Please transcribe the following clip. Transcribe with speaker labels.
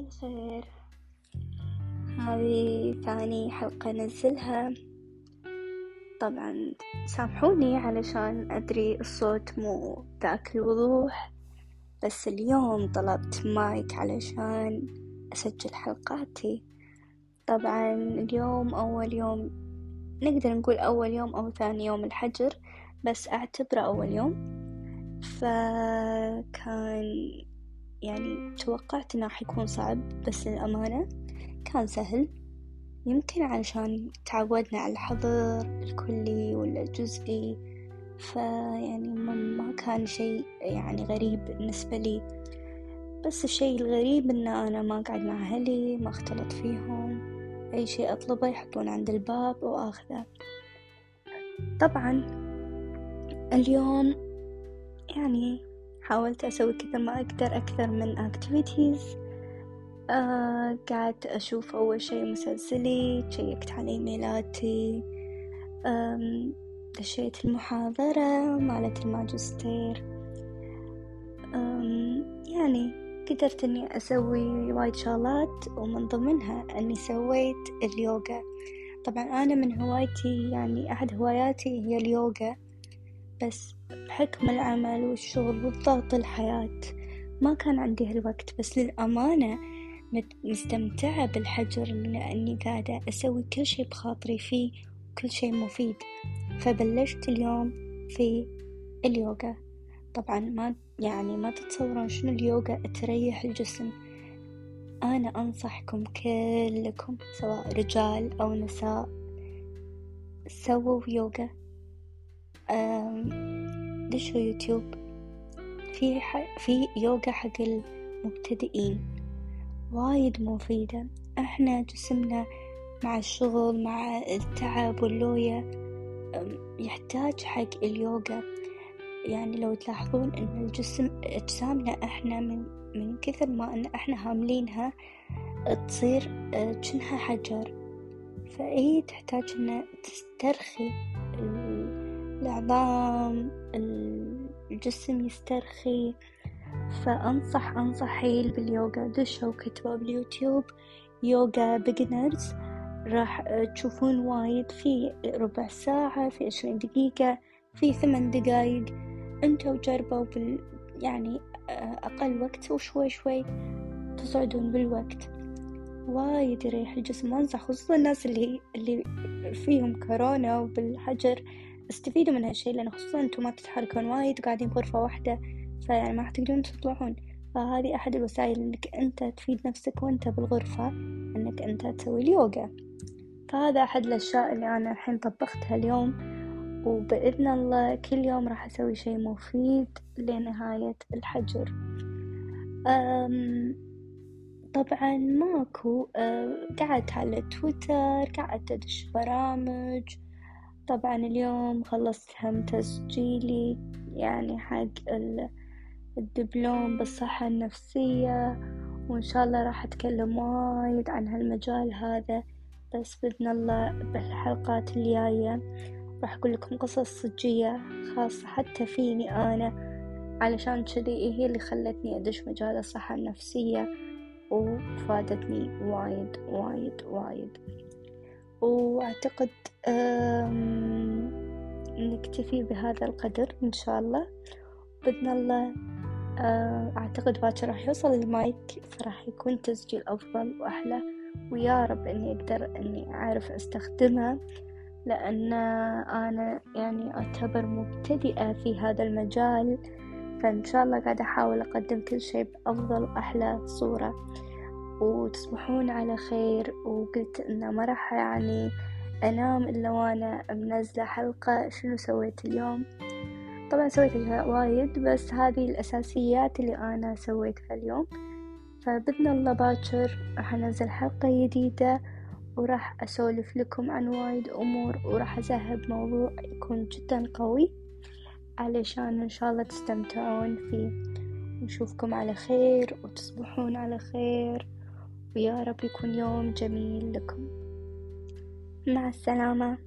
Speaker 1: الخير. هذه ثاني حلقة نزلها طبعا سامحوني علشان أدري الصوت مو ذاك الوضوح بس اليوم طلبت مايك علشان أسجل حلقاتي. طبعا اليوم أول يوم نقدر نقول أول يوم أو ثاني يوم الحجر بس أعتبره أول يوم. فكان يعني توقعت إنه راح يكون صعب بس للأمانة كان سهل. يمكن علشان تعودنا على الحظر الكلي ولا الجزئي فيعني ما كان شيء يعني غريب بالنسبة لي. بس الشيء الغريب إن أنا ما قاعد مع أهلي ما اختلط فيهم أي شيء أطلبه يحطون عند الباب وآخذه. طبعا اليوم يعني حاولت أسوي كثر ما أقدر أكثر من activities. آه قعدت أشوف أول شي مسلسلي تشيكت على إيميلاتي دشيت المحاضرة مالت الماجستير. يعني قدرت إني أسوي وايد شغلات ومن ضمنها إني سويت اليوغا. طبعا أنا من هوايتي يعني أحد هواياتي هي اليوغا. بس بحكم العمل والشغل والضغط الحياة. ما كان عندي هالوقت بس للأمانة مستمتعة بالحجر لأني قاعدة أسوي كل شي بخاطري فيه وكل شي مفيد. فبلشت اليوم في اليوغا. طبعا ما يعني ما تتصورون شنو اليوغا تريح الجسم. أنا أنصحكم كلكم سواء رجال أو نساء سووا يوغا. دشوا يوتيوب؟ في في يوغا حق المبتدئين. وايد مفيدة. إحنا جسمنا مع الشغل مع التعب واللوية يحتاج حق اليوغا. يعني لو تلاحظون إن الجسم أجسامنا إحنا من من كثر ما إن إحنا هاملينها تصير جنها حجر. فهي تحتاج إنها تسترخي العظام الجسم يسترخي. فأنصح أنصح حيل باليوغا. دشوا كتبوا باليوتيوب يوغا beginners. راح تشوفون وايد في ربع ساعة في عشرين دقيقة في ثمان دقايق. أنتوا جربوا بال يعني أقل وقت وشوي شوي تصعدون بالوقت. وايد يريح الجسم. وانصح خصوصا الناس اللي اللي فيهم كورونا وبالحجر. استفيدوا من هالشي لأن خصوصا أنتم ما تتحركون وايد وقاعدين بغرفة واحدة فيعني ما تقدرون تطلعون. فهذه أحد الوسائل إنك أنت تفيد نفسك وأنت بالغرفة إنك أنت تسوي اليوغا. فهذا أحد الأشياء اللي أنا الحين طبختها اليوم وبإذن الله كل يوم راح أسوي شي مفيد لنهاية الحجر. أم طبعا ماكو قعدت على تويتر قعدت أدش برامج طبعا اليوم خلصت هم تسجيلي يعني حق الدبلوم بالصحة النفسية وإن شاء الله راح أتكلم وايد عن هالمجال هذا بس بإذن الله بالحلقات الجاية راح أقول لكم قصص صجية خاصة حتى فيني أنا علشان كذي هي اللي خلتني أدش مجال الصحة النفسية وفادتني وايد وايد وايد. وأعتقد نكتفي بهذا القدر إن شاء الله. بإذن الله أعتقد باكر راح يوصل المايك فراح يكون تسجيل أفضل وأحلى. ويا رب إني أقدر إني أعرف أستخدمها لأن أنا يعني أعتبر مبتدئة في هذا المجال. فإن شاء الله قاعدة أحاول أقدم كل شي بأفضل وأحلى صورة. وتصبحون على خير. وقلت إنه ما راح يعني أنام إلا وأنا منزلة حلقة شنو سويت اليوم. طبعا سويت أشياء وايد بس هذه الأساسيات اللي أنا سويتها اليوم. فبإذن الله باكر راح أنزل حلقة جديدة وراح أسولف لكم عن وايد أمور وراح أذهب موضوع يكون جدا قوي علشان إن شاء الله تستمتعون فيه. نشوفكم على خير وتصبحون على خير. ويا رب يكون يوم جميل لكم. مع السلامة.